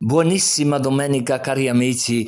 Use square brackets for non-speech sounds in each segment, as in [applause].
Buonissima domenica cari amici.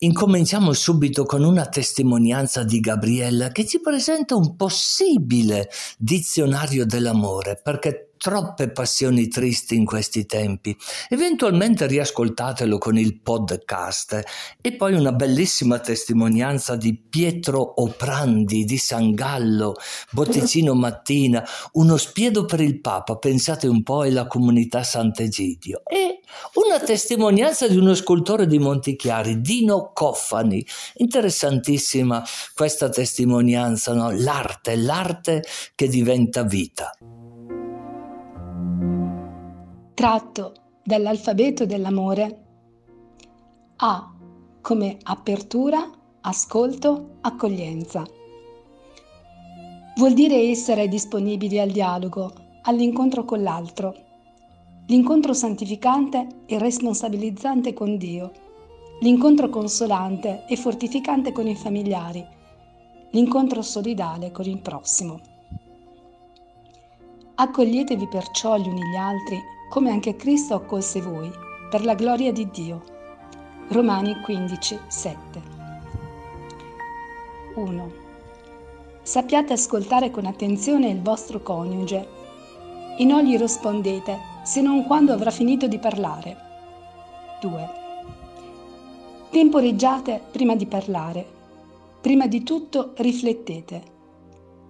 Incominciamo subito con una testimonianza di Gabriella che ci presenta un possibile dizionario dell'amore, perché troppe passioni tristi in questi tempi. Eventualmente riascoltatelo con il podcast e poi una bellissima testimonianza di Pietro Oprandi di San Gallo, Botticino [laughs] Mattina, uno spiedo per il Papa, pensate un po' e la comunità Sant'Egidio e una testimonianza di uno scultore di Montichiari, Dino Coffani. Interessantissima questa testimonianza, no? l'arte, l'arte che diventa vita tratto dall'alfabeto dell'amore, A come apertura, ascolto, accoglienza. Vuol dire essere disponibili al dialogo, all'incontro con l'altro, l'incontro santificante e responsabilizzante con Dio, l'incontro consolante e fortificante con i familiari, l'incontro solidale con il prossimo. Accoglietevi perciò gli uni gli altri come anche Cristo accolse voi, per la gloria di Dio. Romani 15, 7. 1. Sappiate ascoltare con attenzione il vostro coniuge e non gli rispondete se non quando avrà finito di parlare. 2. Temporeggiate prima di parlare. Prima di tutto riflettete.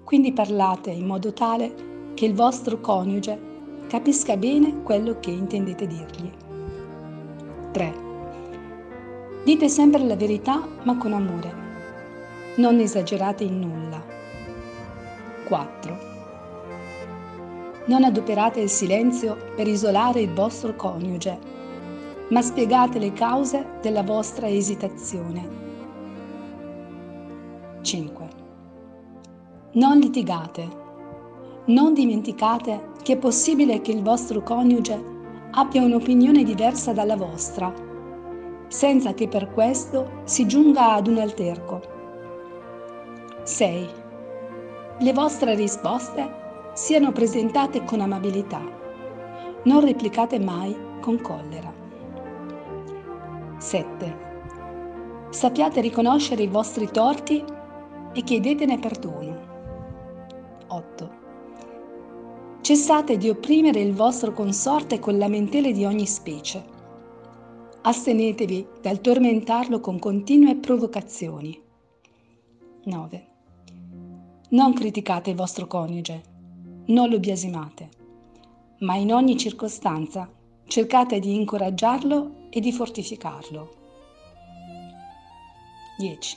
Quindi parlate in modo tale che il vostro coniuge capisca bene quello che intendete dirgli. 3. Dite sempre la verità ma con amore. Non esagerate in nulla. 4. Non adoperate il silenzio per isolare il vostro coniuge, ma spiegate le cause della vostra esitazione. 5. Non litigate. Non dimenticate che è possibile che il vostro coniuge abbia un'opinione diversa dalla vostra, senza che per questo si giunga ad un alterco. 6. Le vostre risposte siano presentate con amabilità. Non replicate mai con collera. 7. Sappiate riconoscere i vostri torti e chiedetene perdono. 8. Cessate di opprimere il vostro consorte con lamentele di ogni specie. Astenetevi dal tormentarlo con continue provocazioni. 9. Non criticate il vostro coniuge, non lo biasimate, ma in ogni circostanza cercate di incoraggiarlo e di fortificarlo. 10.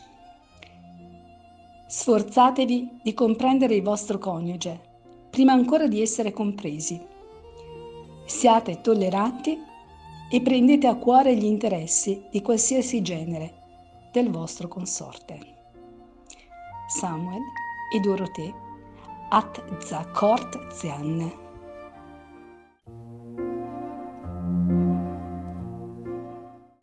Sforzatevi di comprendere il vostro coniuge prima ancora di essere compresi. Siate tolleranti e prendete a cuore gli interessi di qualsiasi genere del vostro consorte. Samuel e Dorothée at Zakort Zian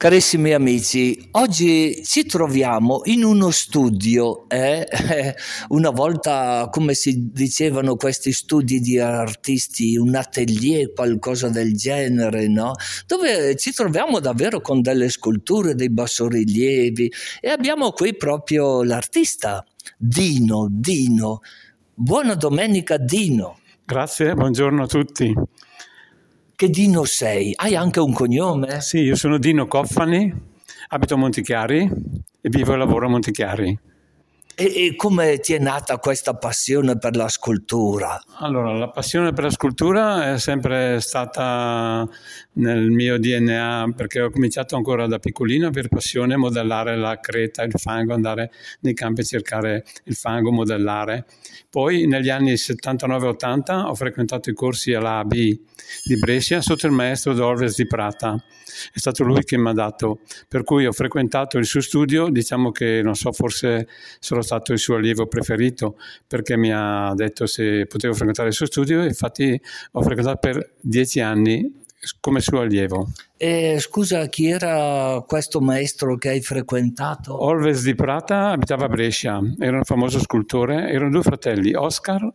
Carissimi amici, oggi ci troviamo in uno studio, eh? [laughs] una volta come si dicevano questi studi di artisti, un atelier, qualcosa del genere, no? dove ci troviamo davvero con delle sculture, dei bassorilievi e abbiamo qui proprio l'artista Dino, Dino. Buona domenica Dino. Grazie, buongiorno a tutti. Che Dino sei? Hai anche un cognome? Sì, io sono Dino Coffani, abito a Montichiari e vivo e lavoro a Montichiari. E, e, come ti è nata questa passione per la scultura? Allora, la passione per la scultura è sempre stata nel mio DNA perché ho cominciato ancora da piccolino avere passione modellare la creta, il fango, andare nei campi a cercare il fango, modellare. Poi negli anni 79-80 ho frequentato i corsi all'AB di Brescia sotto il maestro Dorves di Prata. È stato lui che mi ha dato, per cui ho frequentato il suo studio, diciamo che non so, forse sono stato il suo allievo preferito perché mi ha detto se potevo frequentare il suo studio, infatti ho frequentato per dieci anni come suo allievo. E, scusa, chi era questo maestro che hai frequentato? Olves di Prata abitava a Brescia, era un famoso scultore, erano due fratelli, Oscar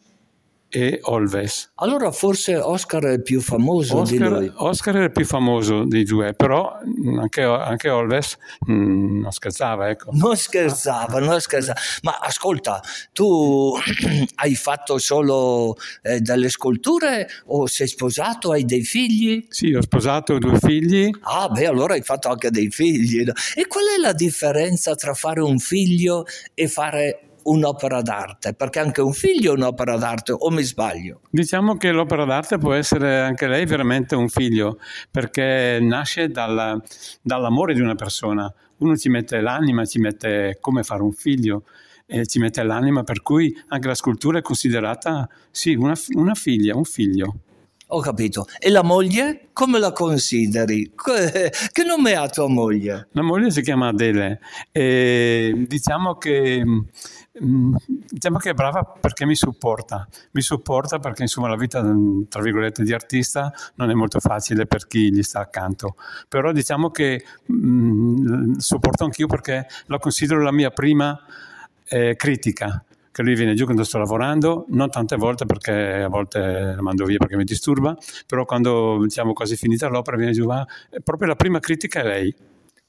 e Olves. Allora forse Oscar è il più famoso Oscar, di lui. Oscar è il più famoso dei due, però anche, anche Olves mh, mm, non scherzava, ecco. Non scherzava, non scherzava. Ma ascolta, tu [clears throat] hai fatto solo eh, delle sculture o sei sposato, hai dei figli? Sì, ho sposato due figli. Ah, beh, allora hai fatto anche dei figli. E qual è la differenza tra fare un figlio e fare un'opera d'arte, perché anche un figlio è un'opera d'arte, o mi sbaglio? Diciamo che l'opera d'arte può essere anche lei veramente un figlio, perché nasce dal, dall'amore di una persona. Uno ci mette l'anima, ci mette come fare un figlio, e ci mette l'anima, per cui anche la scultura è considerata, sì, una, una figlia, un figlio. Ho capito. E la moglie? Come la consideri? Che nome ha tua moglie? La moglie si chiama Adele. E diciamo che Mm, diciamo che è brava perché mi supporta, mi supporta perché insomma la vita tra virgolette di artista non è molto facile per chi gli sta accanto, però diciamo che mh, mm, supporto anch'io perché la considero la mia prima eh, critica, che lui viene giù quando sto lavorando, non tante volte perché a volte la mando via perché mi disturba, però quando diciamo quasi finita l'opera viene giù, ma proprio la prima critica è lei.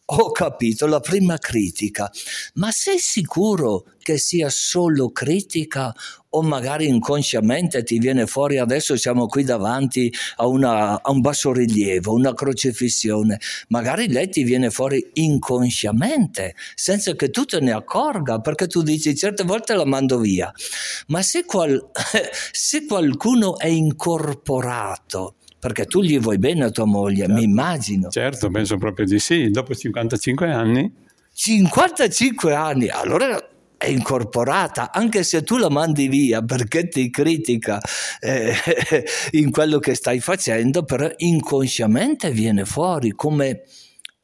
Ho capito la prima critica, ma sei sicuro che sia solo critica? O magari inconsciamente ti viene fuori adesso siamo qui davanti a, una, a un bassorilievo, una crocifissione, magari lei ti viene fuori inconsciamente senza che tu te ne accorga perché tu dici certe volte la mando via, ma se, qual, [laughs] se qualcuno è incorporato perché tu gli vuoi bene a tua moglie, certo. mi immagino. Certo, penso proprio di sì, dopo 55 anni. 55 anni, allora è incorporata, anche se tu la mandi via perché ti critica eh, [laughs] in quello che stai facendo, però inconsciamente viene fuori come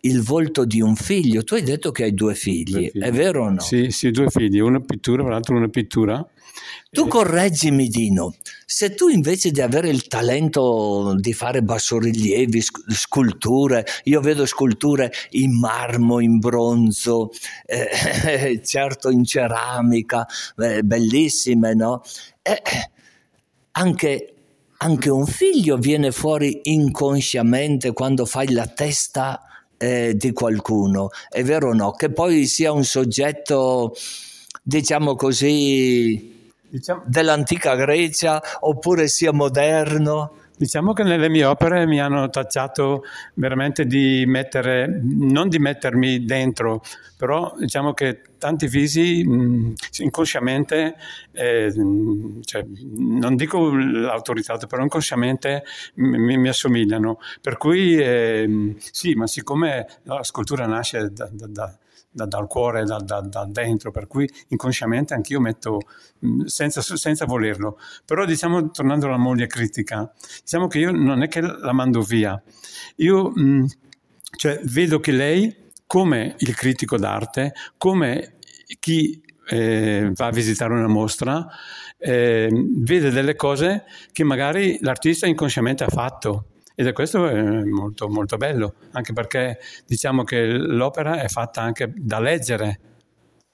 il volto di un figlio. Tu hai detto che hai due figli, due figli. è vero o no? Sì, sì, due figli, una pittura, l'altro una pittura. Tu correggimi Dino, se tu invece di avere il talento di fare bassorilievi, sculture, io vedo sculture in marmo, in bronzo, eh, [laughs] certo in ceramica, eh, bellissime, no? Eh, anche, anche un figlio viene fuori inconsciamente quando fai la testa eh, di qualcuno, è vero o no? Che poi sia un soggetto, diciamo così, diciamo, dell'antica Grecia oppure sia moderno? Diciamo che nelle mie opere mi hanno tacciato veramente di mettere, non di mettermi dentro, però diciamo che tanti visi mh, inconsciamente, eh, cioè, non dico l'autorità, però inconsciamente mi, mi assomigliano. Per cui eh, sì, ma siccome la scultura nasce da, da, da da, dal cuore, da, da, da, dentro, per cui inconsciamente anch'io metto senza, senza, volerlo. Però diciamo, tornando alla moglie critica, diciamo che io non è che la mando via, io mh, cioè, vedo che lei, come il critico d'arte, come chi eh, va a visitare una mostra, eh, vede delle cose che magari l'artista inconsciamente ha fatto ed è questo è molto, molto bello, anche perché diciamo che l'opera è fatta anche da leggere,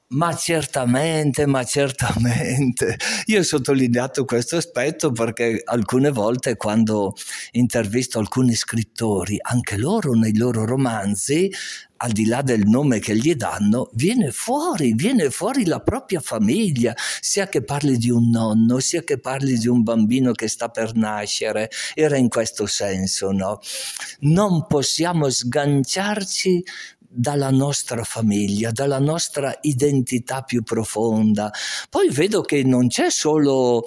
ma certamente, ma certamente. Io ho sottolineato questo aspetto perché alcune volte quando intervisto alcuni scrittori, anche loro nei loro romanzi, al di là del nome che gli danno, viene fuori, viene fuori la propria famiglia, sia che parli di un nonno, sia che parli di un bambino che sta per nascere, era in questo senso, no? Non possiamo sganciarci dalla nostra famiglia, dalla nostra identità più profonda. Poi vedo che non c'è solo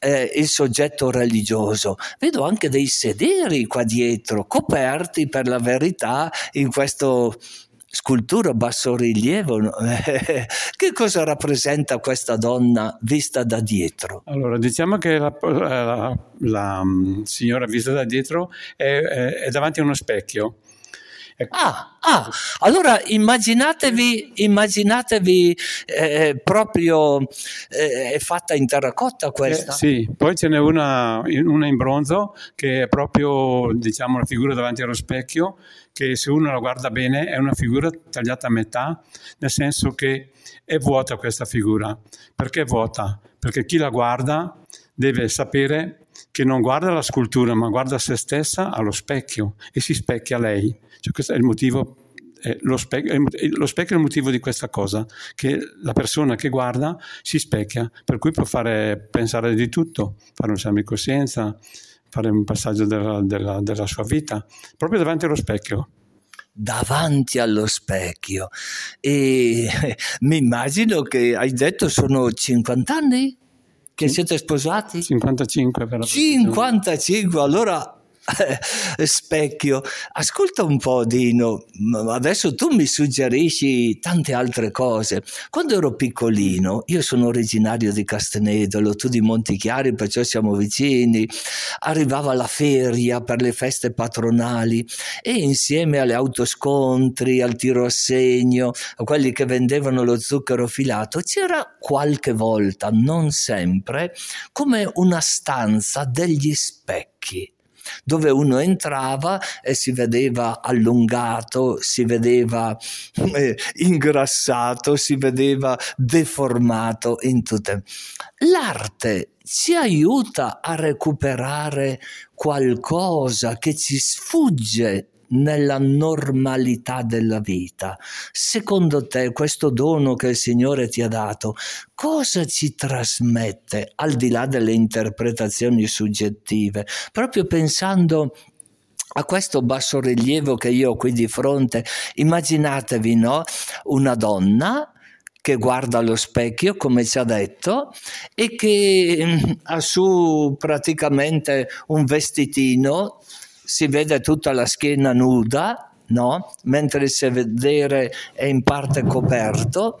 eh, il soggetto religioso, vedo anche dei sederi qua dietro, coperti per la verità in questo scultura bassorilievo. [laughs] che cosa rappresenta questa donna vista da dietro? Allora, diciamo che la, la, la mm, signora vista da dietro è, è, è davanti a uno specchio Ecco. Ah, ah, allora immaginatevi, immaginatevi eh, proprio eh, è fatta in terracotta questa. Eh, sì, poi ce n'è una, una, in bronzo che è proprio diciamo la figura davanti allo specchio che se uno la guarda bene è una figura tagliata a metà, nel senso che è vuota questa figura. Perché è vuota? Perché chi la guarda deve sapere che non guarda la scultura, ma guarda se stessa allo specchio e si specchia lei. Cioè, questo è il motivo lo, specchio, lo, specchio, è il motivo di questa cosa, che la persona che guarda si specchia, per cui può fare pensare di tutto, fare un esame di coscienza, fare un passaggio della, della, della sua vita, proprio davanti allo specchio. Davanti allo specchio. E [laughs] mi immagino che hai detto sono 50 anni che siete sposati? 55 per la 55, allora [laughs] specchio. Ascolta un po', Dino, adesso tu mi suggerisci tante altre cose. Quando ero piccolino, io sono originario di Castenedolo, tu di Montichiari, perciò siamo vicini. Arrivava la feria per le feste patronali e insieme alle autoscontri, al tiro a segno, a quelli che vendevano lo zucchero filato, c'era qualche volta, non sempre, come una stanza degli specchi dove uno entrava e si vedeva allungato, si vedeva eh, ingrassato, si vedeva deformato in tutte. L'arte ci aiuta a recuperare qualcosa che ci sfugge nella normalità della vita. Secondo te questo dono che il Signore ti ha dato, cosa ci trasmette al di là delle interpretazioni soggettive? Proprio pensando a questo basso rilievo che io ho qui di fronte, immaginatevi no? una donna che guarda allo specchio, come ci ha detto, e che mm, ha su praticamente un vestitino si vede tutta la schiena nuda, no? mentre il sedere è in parte coperto.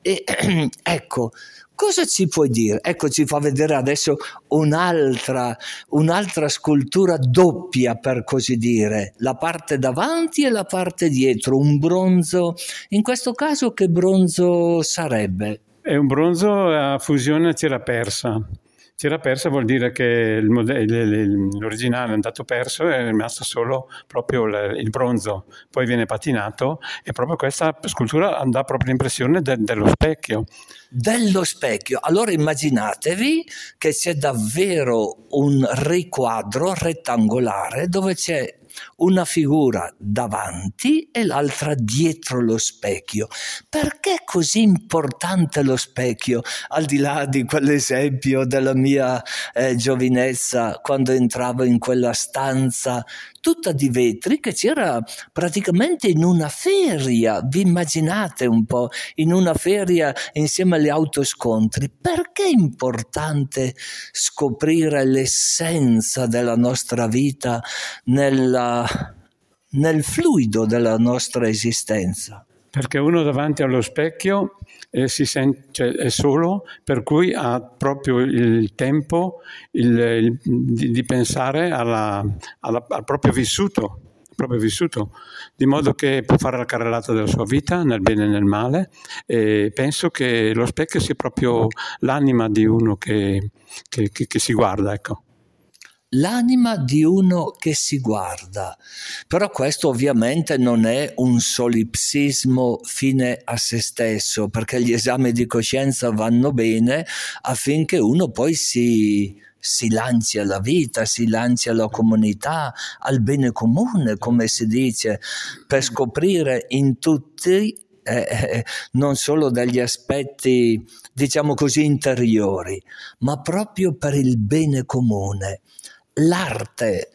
E [clears throat] ecco, cosa ci puoi dire? Ecco, ci fa vedere adesso un'altra, un'altra scultura doppia, per così dire, la parte davanti e la parte dietro, un bronzo. In questo caso che bronzo sarebbe? È un bronzo a fusione cera persa si era persa vuol dire che modello, l'originale è andato perso e è rimasto solo proprio il bronzo, poi viene patinato e proprio questa scultura dà proprio l'impressione de, dello specchio. Dello specchio, allora immaginatevi che c'è davvero un riquadro rettangolare dove c'è una figura davanti e l'altra dietro lo specchio. Perché è così importante lo specchio, al di là di quell'esempio della mia eh, giovinezza quando entravo in quella stanza tutta di vetri che c'era praticamente in una feria, vi immaginate un po', in una feria insieme agli autoscontri. Perché è importante scoprire l'essenza della nostra vita nella, nel fluido della nostra esistenza? Perché uno davanti allo specchio eh, si sente, cioè, è solo, per cui ha proprio il tempo il, il, di, di, pensare alla, alla, al proprio vissuto, proprio vissuto, di modo che può fare la carrellata della sua vita nel bene e nel male e penso che lo specchio sia proprio l'anima di uno che, che, che, che si guarda, ecco l'anima di uno che si guarda. Però questo ovviamente non è un solipsismo fine a se stesso, perché gli esami di coscienza vanno bene affinché uno poi si, si lanci alla vita, si lanci alla comunità, al bene comune, come si dice, per scoprire in tutti eh, eh, non solo degli aspetti, diciamo così, interiori, ma proprio per il bene comune l'arte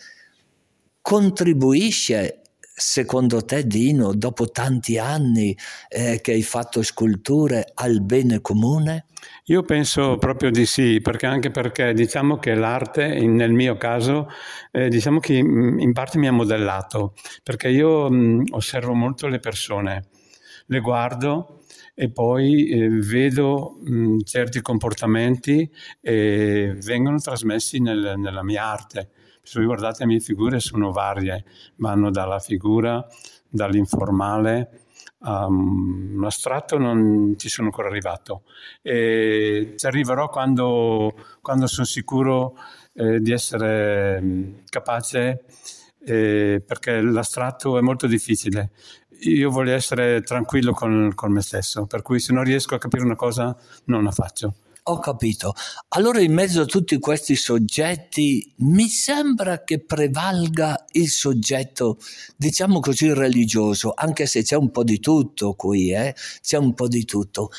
contribuisce secondo te Dino, dopo tanti anni eh, che hai fatto sculture, al bene comune? Io penso proprio di sì, perché anche perché diciamo che l'arte, nel mio caso, eh, diciamo che in parte mi ha modellato, perché io mh, osservo molto le persone, le guardo e poi eh, vedo mh, certi comportamenti e vengono trasmessi nel, nella mia arte. Se voi guardate le mie figure sono varie, vanno dalla figura, dall'informale, Um, astratto non ci sono ancora arrivato. E ci arriverò quando, quando sono sicuro eh, di essere capace eh, perché l'astratto è molto difficile io voglio essere tranquillo con, con, me stesso, per cui se non riesco a capire una cosa non la faccio. Ho capito. Allora in mezzo a tutti questi soggetti mi sembra che prevalga il soggetto, diciamo così, religioso, anche se c'è un po' di tutto qui, eh? c'è un po' di tutto.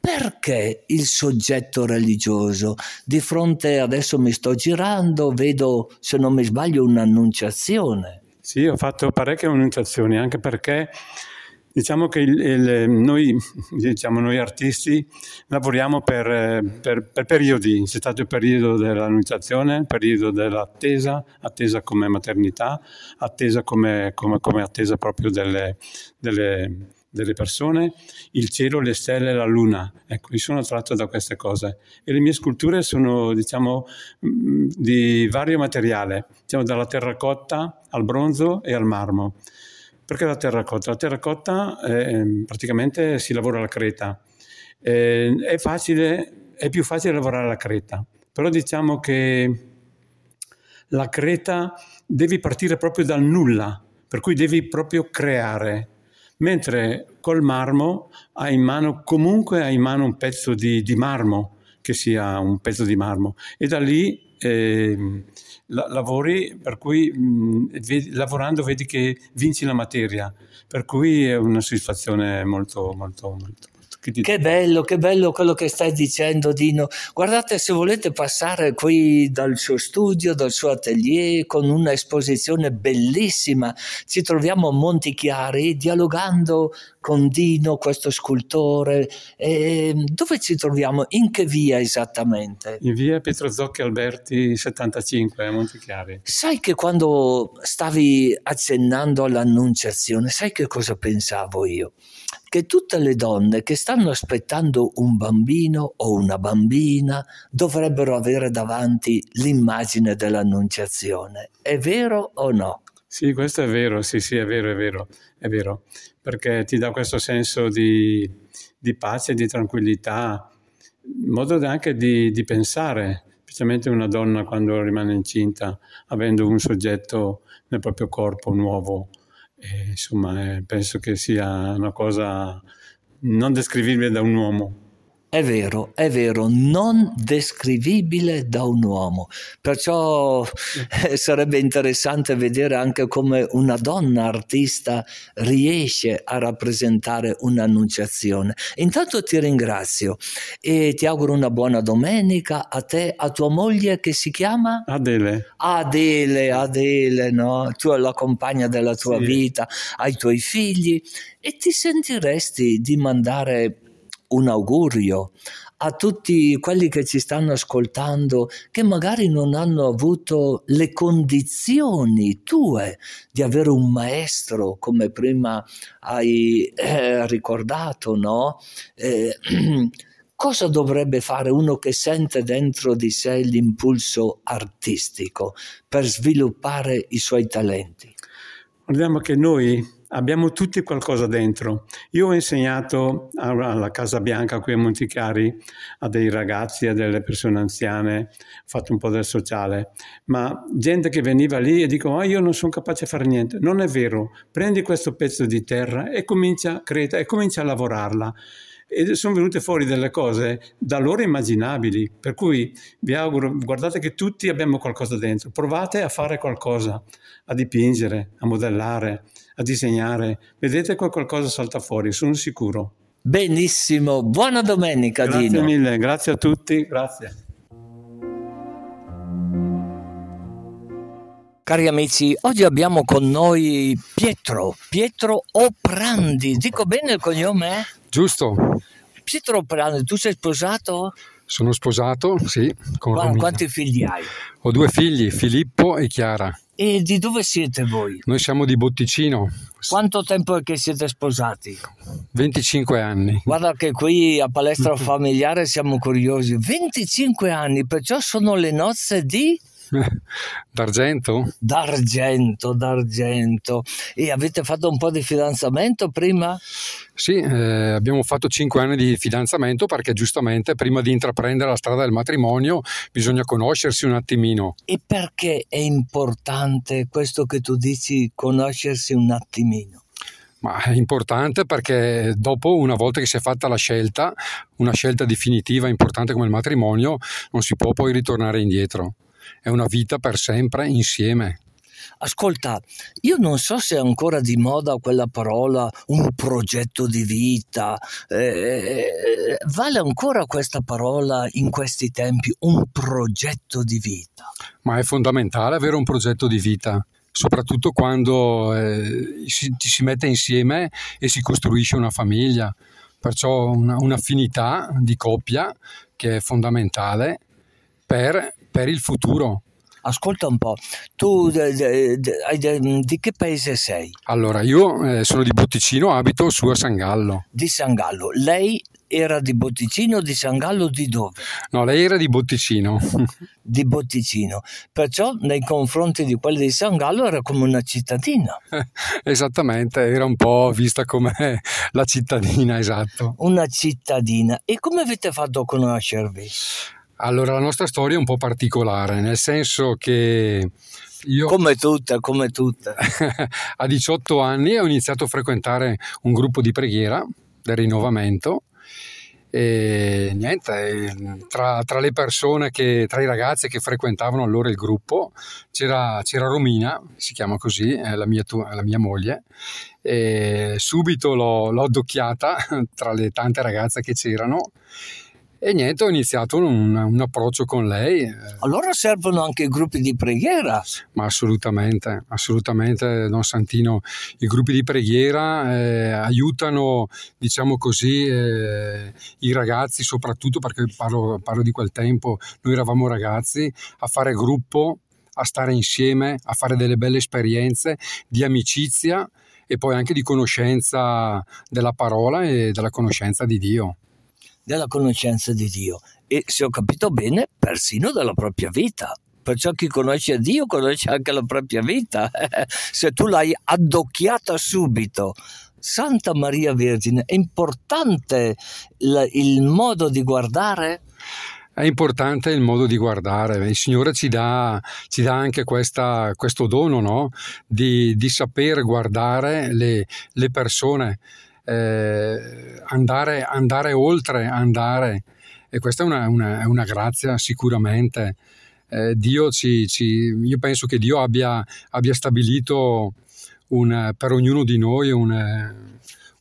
Perché il soggetto religioso? Di fronte, adesso mi sto girando, vedo, se non mi sbaglio, un'annunciazione. Sì, ho fatto parecchie annunciazioni, anche perché Diciamo che il, il, noi, diciamo, noi, artisti lavoriamo per, per, per, periodi, c'è stato il periodo dell'annunciazione, il periodo dell'attesa, attesa come maternità, attesa come, come, come attesa proprio delle, delle, delle, persone, il cielo, le stelle, la luna. Ecco, io sono attratto da queste cose e le mie sculture sono diciamo, mm, di vario materiale, diciamo, dalla terracotta al bronzo e al marmo. Perché la terracotta? La terracotta eh, praticamente si lavora alla creta. Eh, è, facile, è più facile lavorare alla creta, però diciamo che la creta devi partire proprio dal nulla, per cui devi proprio creare. Mentre col marmo hai in mano, comunque hai in mano un pezzo di, di marmo, che sia un pezzo di marmo, e da lì eh, la, lavori per cui mh, vedi, lavorando vedi che vinci la materia, per cui è una soddisfazione molto, molto, molto che bello, che bello quello che stai dicendo Dino. Guardate se volete passare qui dal suo studio, dal suo atelier con una esposizione bellissima. Ci troviamo a Montichiari dialogando con Dino, questo scultore. E dove ci troviamo? In che via esattamente? In via Pietro Zocchi Alberti 75 a Montichiari. Sai che quando stavi accennando all'annunciazione, sai che cosa pensavo io? Che tutte le donne che stanno aspettando un bambino o una bambina dovrebbero avere davanti l'immagine dell'annunciazione. È vero o no? Sì, questo è vero, sì, sì, è vero, è vero, è vero, perché ti dà questo senso di, di pace, di tranquillità, modo anche di, di pensare, specialmente una donna quando rimane incinta, avendo un soggetto nel proprio corpo nuovo, e, insomma, eh, penso che sia una cosa non descrivibile da un uomo. È vero, è vero, non descrivibile da un uomo. Perciò eh, sarebbe interessante vedere anche come una donna artista riesce a rappresentare un'annunciazione. Intanto ti ringrazio e ti auguro una buona domenica a te, a tua moglie che si chiama? Adele. Adele, Adele, no? Tu la compagna della tua sì. vita, ai tuoi figli e ti sentiresti di mandare un augurio a tutti quelli che ci stanno ascoltando che magari non hanno avuto le condizioni tue di avere un maestro come prima hai eh, ricordato, no? Eh, [clears throat] cosa dovrebbe fare uno che sente dentro di sé l'impulso artistico per sviluppare i suoi talenti? Guardiamo che noi abbiamo tutti qualcosa dentro. Io ho insegnato alla Casa Bianca qui a Monticari a dei ragazzi, a delle persone anziane, ho fatto un po' del sociale, ma gente che veniva lì e dico, oh, io non sono capace di fare niente. Non è vero, prendi questo pezzo di terra e comincia, creta, e comincia a lavorarla e sono venute fuori delle cose da loro immaginabili. Per cui vi auguro, guardate che tutti abbiamo qualcosa dentro, provate a fare qualcosa, a dipingere, a modellare, a disegnare, vedete che qualcosa salta fuori, sono sicuro. Benissimo, buona domenica grazie Dino. Grazie mille, grazie a tutti, grazie. Cari amici, oggi abbiamo con noi Pietro, Pietro Oprandi, dico bene il cognome? Giusto. Pietro Oprandi, tu sei sposato? Sono sposato, sì. Con quanti figli hai? Ho due figli, Filippo e Chiara. E di dove siete voi? Noi siamo di Botticino. Quanto tempo è che siete sposati? 25 anni. Guarda che qui a Palestra [laughs] Familiare siamo curiosi. 25 anni, perciò sono le nozze di... [laughs] D'argento? D'argento, d'argento. E avete fatto un po' di fidanzamento prima? Sì, eh, abbiamo fatto cinque anni di fidanzamento perché giustamente prima di intraprendere la strada del matrimonio bisogna conoscersi un attimino. E perché è importante questo che tu dici, conoscersi un attimino? Ma è importante perché dopo, una volta che si è fatta la scelta, una scelta definitiva importante come il matrimonio, non si può poi ritornare indietro. È una vita per sempre insieme. Ascolta, io non so se è ancora di moda quella parola un progetto di vita. Eh, vale ancora questa parola in questi tempi, un progetto di vita? Ma è fondamentale avere un progetto di vita soprattutto quando eh, si, ci si mette insieme e si costruisce una famiglia. Perciò una, un'affinità di coppia che è fondamentale per, per il futuro. Ascolta un po', tu de, de, de, di che paese sei? Allora, io eh, sono di Botticino, abito su a San Gallo. Di San Gallo. Lei era di Botticino, di San Gallo, di dove? No, lei era di Botticino. [laughs] di Botticino. Perciò nei confronti di quelli di San Gallo era come una cittadina. [laughs] Esattamente, era un po' vista come la cittadina, esatto. Una cittadina. E come avete fatto a conoscervi? Allora, la nostra storia è un po' particolare, nel senso che io... Come tutte, come tutte. [laughs] a 18 anni ho iniziato a frequentare un gruppo di preghiera del rinnovamento e niente, tra, tra, le persone che, tra i ragazzi che frequentavano allora il gruppo c'era, c'era Romina, si chiama così, la mia, la mia moglie, e subito l'ho, l'ho addocchiata [laughs] tra le tante ragazze che c'erano e niente, ho iniziato un, un, approccio con lei. Allora servono anche gruppi di preghiera? Ma assolutamente, assolutamente, Don Santino. I gruppi di preghiera eh, aiutano, diciamo così, eh, i ragazzi, soprattutto perché parlo, parlo di quel tempo, noi eravamo ragazzi, a fare gruppo, a stare insieme, a fare delle belle esperienze di amicizia e poi anche di conoscenza della parola e della conoscenza di Dio della conoscenza di Dio e, se ho capito bene, persino della propria vita. Perciò chi conosce Dio conosce anche la propria vita. [laughs] se tu l'hai addocchiata subito, Santa Maria Vergine, è importante il, il modo di guardare? È importante il modo di guardare, il Signore ci dà, ci dà anche questa, questo dono no? di, di, saper guardare le, le persone eh, andare, andare, oltre, andare. E questa è una, una, una grazia sicuramente. Eh, Dio ci, ci, io penso che Dio abbia, abbia stabilito un, per ognuno di noi un,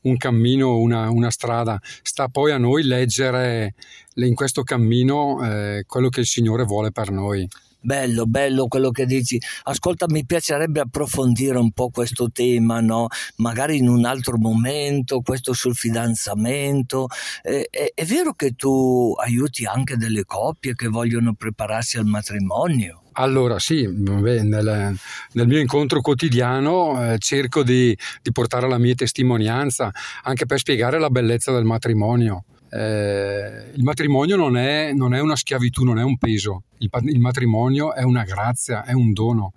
un cammino, una, una, strada. Sta poi a noi leggere in questo cammino eh, quello che il Signore vuole per noi. Bello, bello quello che dici. Ascolta, mi piacerebbe approfondire un po' questo tema, no? Magari in un altro momento, questo sul fidanzamento. Eh, è, è vero che tu aiuti anche delle coppie che vogliono prepararsi al matrimonio? Allora sì, nel, nel, mio incontro quotidiano eh, cerco di, di, portare la mia testimonianza anche per spiegare la bellezza del matrimonio eh, il matrimonio non è, non è, una schiavitù, non è un peso, il, il matrimonio è una grazia, è un dono.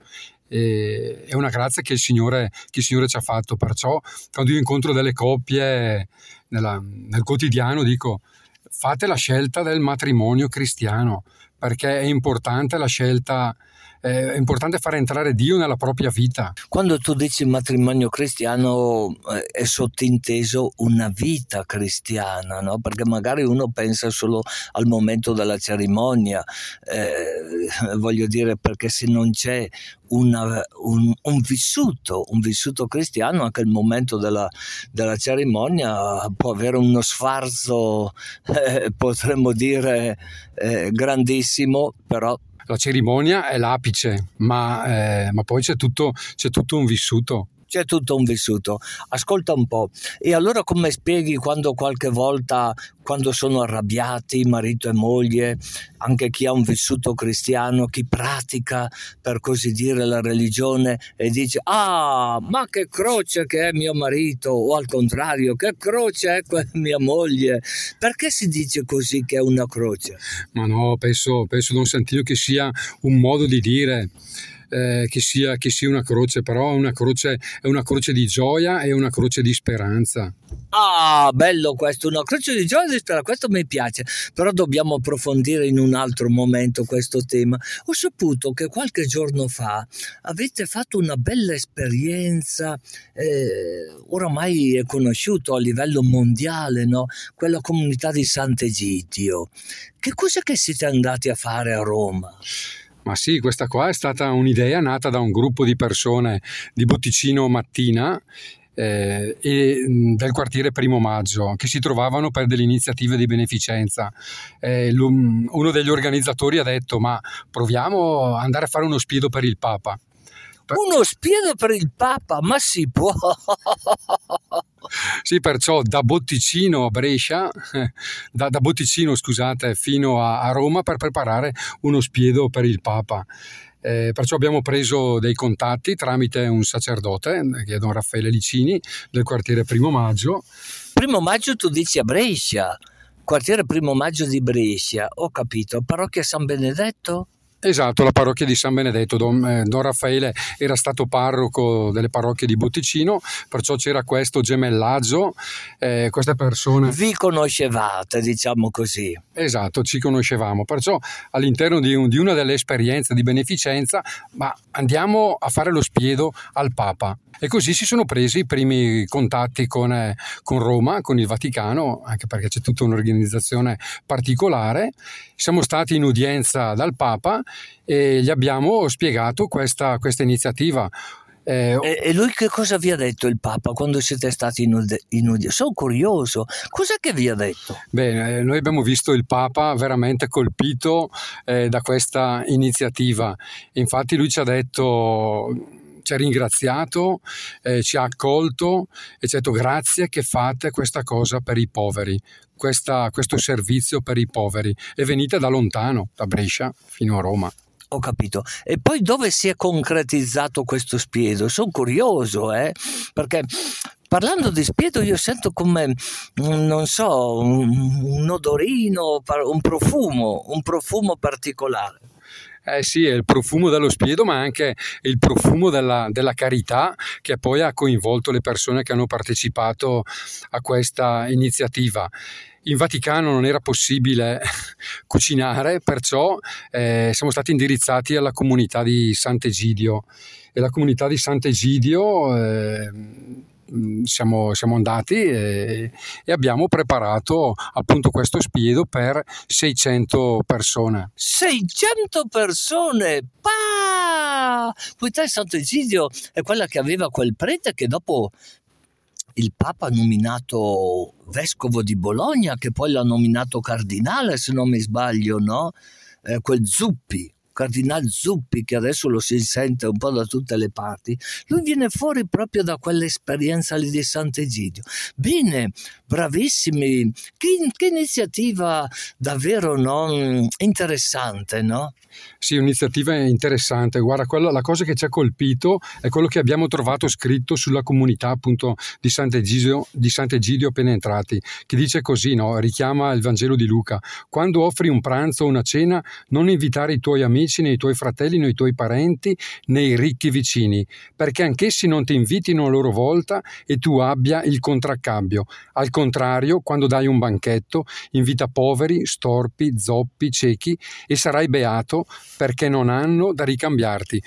È una grazia che il, Signore, che il, Signore, ci ha fatto, perciò quando io incontro delle coppie nella, nel quotidiano dico fate la scelta del matrimonio cristiano, perché è importante la scelta è importante fare entrare Dio nella propria vita. Quando tu dici matrimonio cristiano eh, è sottinteso una vita cristiana, no? perché magari uno pensa solo al momento della cerimonia, eh, voglio dire perché se non c'è una, un, un, vissuto, un vissuto cristiano, anche il momento della, della cerimonia può avere uno sfarzo, [laughs] eh, potremmo dire, eh, grandissimo, però la cerimonia è l'apice, ma, eh, ma poi c'è tutto, c'è tutto un vissuto c'è tutto un vissuto. Ascolta un po', e allora come spieghi quando qualche volta, quando sono arrabbiati marito e moglie, anche chi ha un vissuto cristiano, chi pratica per così dire la religione e dice ah ma che croce che è mio marito o al contrario che croce è [laughs] mia moglie, perché si dice così che è una croce? Ma no, penso, penso Don Santino che sia un modo di dire eh, che, sia, che sia una croce, però una croce, è una croce di gioia e una croce di speranza. Ah, bello questo, una croce di gioia di spera, questo mi piace, però dobbiamo approfondire in un altro momento questo tema. Ho saputo che qualche giorno fa avete fatto una bella esperienza, eh, oramai è conosciuto a livello mondiale, no? quella comunità di Sant'Egidio. Che cosa che siete andati a fare a Roma? Ma sì, questa qua è stata un'idea nata da un gruppo di persone di Botticino Mattina eh, e del quartiere Primo Maggio che si trovavano per delle iniziative di beneficenza. Eh, uno degli organizzatori ha detto ma proviamo ad andare a fare uno spiedo per il Papa. Uno spiedo per il Papa, ma si può! [laughs] Sì, perciò da Botticino a Brescia, [laughs] da, da Botticino scusate, fino a, a Roma per preparare uno spiedo per il Papa. Eh, perciò abbiamo preso dei contatti tramite un sacerdote, che è Don Raffaele Licini, del quartiere Primo Maggio. Primo Maggio tu dici a Brescia, quartiere Primo Maggio di Brescia, ho capito, parrocchia San Benedetto? Esatto, la parrocchia di San Benedetto. Don, eh, Don, Raffaele era stato parroco delle parrocchie di Botticino, perciò c'era questo gemellaggio, eh, queste persone... Vi conoscevate, diciamo così. Esatto, ci conoscevamo, perciò all'interno di, un, di una delle esperienze di beneficenza, ma andiamo a fare lo spiedo al Papa. E così si sono presi i primi contatti con, eh, con, Roma, con il Vaticano, anche perché c'è tutta un'organizzazione particolare. Siamo stati in udienza dal Papa e gli abbiamo spiegato questa, questa iniziativa. Eh, e, lui che cosa vi ha detto il Papa quando siete stati in, in udienza? Sono curioso, cos'è che vi ha detto? Bene, eh, noi abbiamo visto il Papa veramente colpito eh, da questa iniziativa. Infatti lui ci ha detto ci ha ringraziato, eh, ci ha accolto e ci ha detto grazie che fate questa cosa per i poveri, questa, questo servizio per i poveri. E venite da lontano, da Brescia fino a Roma. Ho capito. E poi dove si è concretizzato questo spiedo? Sono curioso, eh? Perché parlando di spiedo io sento come, non so, un, un odorino, un profumo, un profumo particolare. Eh sì, è il profumo dello spiedo, ma anche il profumo della, della, carità che poi ha coinvolto le persone che hanno partecipato a questa iniziativa. In Vaticano non era possibile [laughs] cucinare, perciò eh, siamo stati indirizzati alla comunità di Sant'Egidio e la comunità di Sant'Egidio eh, siamo, siamo andati e, e, abbiamo preparato appunto questo spiedo per 600 persone. 600 persone! Pa! Poiché Sant'Egidio è quella che aveva quel prete che dopo il Papa ha nominato vescovo di Bologna, che poi l'ha nominato cardinale, se non mi sbaglio, no? Eh, quel Zuppi. Cardinal Zuppi, che adesso lo si sente un po' da tutte le parti, lui viene fuori proprio da quell'esperienza lì di Sant'Egidio. Bene, bravissimi, che, che iniziativa davvero no? interessante, no? Sì, un'iniziativa interessante. Guarda, quello, la cosa che ci ha colpito è quello che abbiamo trovato scritto sulla comunità appunto di Sant'Egidio, di Sant'Egidio appena entrati, che dice così, no? richiama il Vangelo di Luca. Quando offri un pranzo o una cena, non invitare i tuoi amici, né i tuoi fratelli, né i tuoi parenti, né i ricchi vicini, perché anch'essi non ti invitino a loro volta e tu abbia il contraccambio. Al contrario, quando dai un banchetto, invita poveri, storpi, zoppi, ciechi e sarai beato perché non hanno da ricambiarti.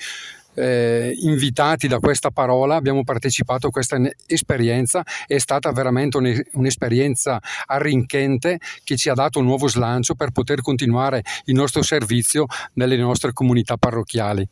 Eh, invitati da questa parola abbiamo partecipato a questa esperienza è stata veramente un'esperienza arricchente che ci ha dato un nuovo slancio per poter continuare il nostro servizio nelle nostre comunità parrocchiali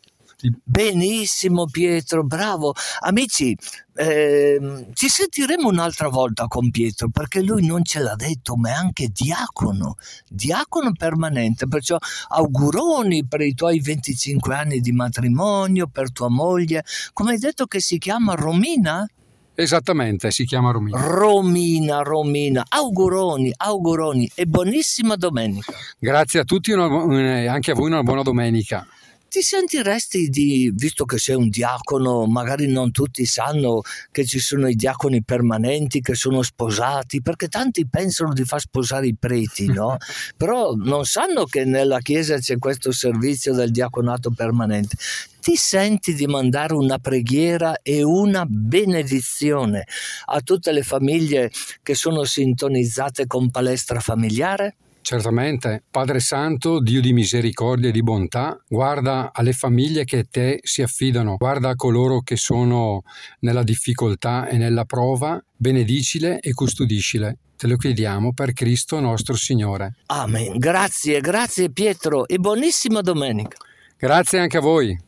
Benissimo Pietro, bravo. Amici, eh, ci sentiremo un'altra volta con Pietro perché lui non ce l'ha detto, ma è anche diacono, diacono permanente. Perciò auguroni per i tuoi 25 anni di matrimonio, per tua moglie. Come hai detto che si chiama Romina? Esattamente, si chiama Romina. Romina, Romina, auguroni, auguroni e buonissima domenica. Grazie a tutti e anche a voi una buona domenica ti sentiresti di, visto che sei un diacono, magari non tutti sanno che ci sono i diaconi permanenti che sono sposati, perché tanti pensano di far sposare i preti, no? [laughs] Però non sanno che nella Chiesa c'è questo servizio del diaconato permanente. Ti ti senti di mandare una preghiera e una benedizione a tutte le famiglie che sono sintonizzate con palestra familiare? Certamente, Padre Santo, Dio di misericordia e di bontà, guarda alle famiglie che a te si affidano, guarda a coloro che sono nella difficoltà e nella prova, benedicile e custodiscile. Te lo chiediamo per Cristo nostro Signore. Amen. Grazie, grazie Pietro e buonissima domenica. Grazie anche a voi.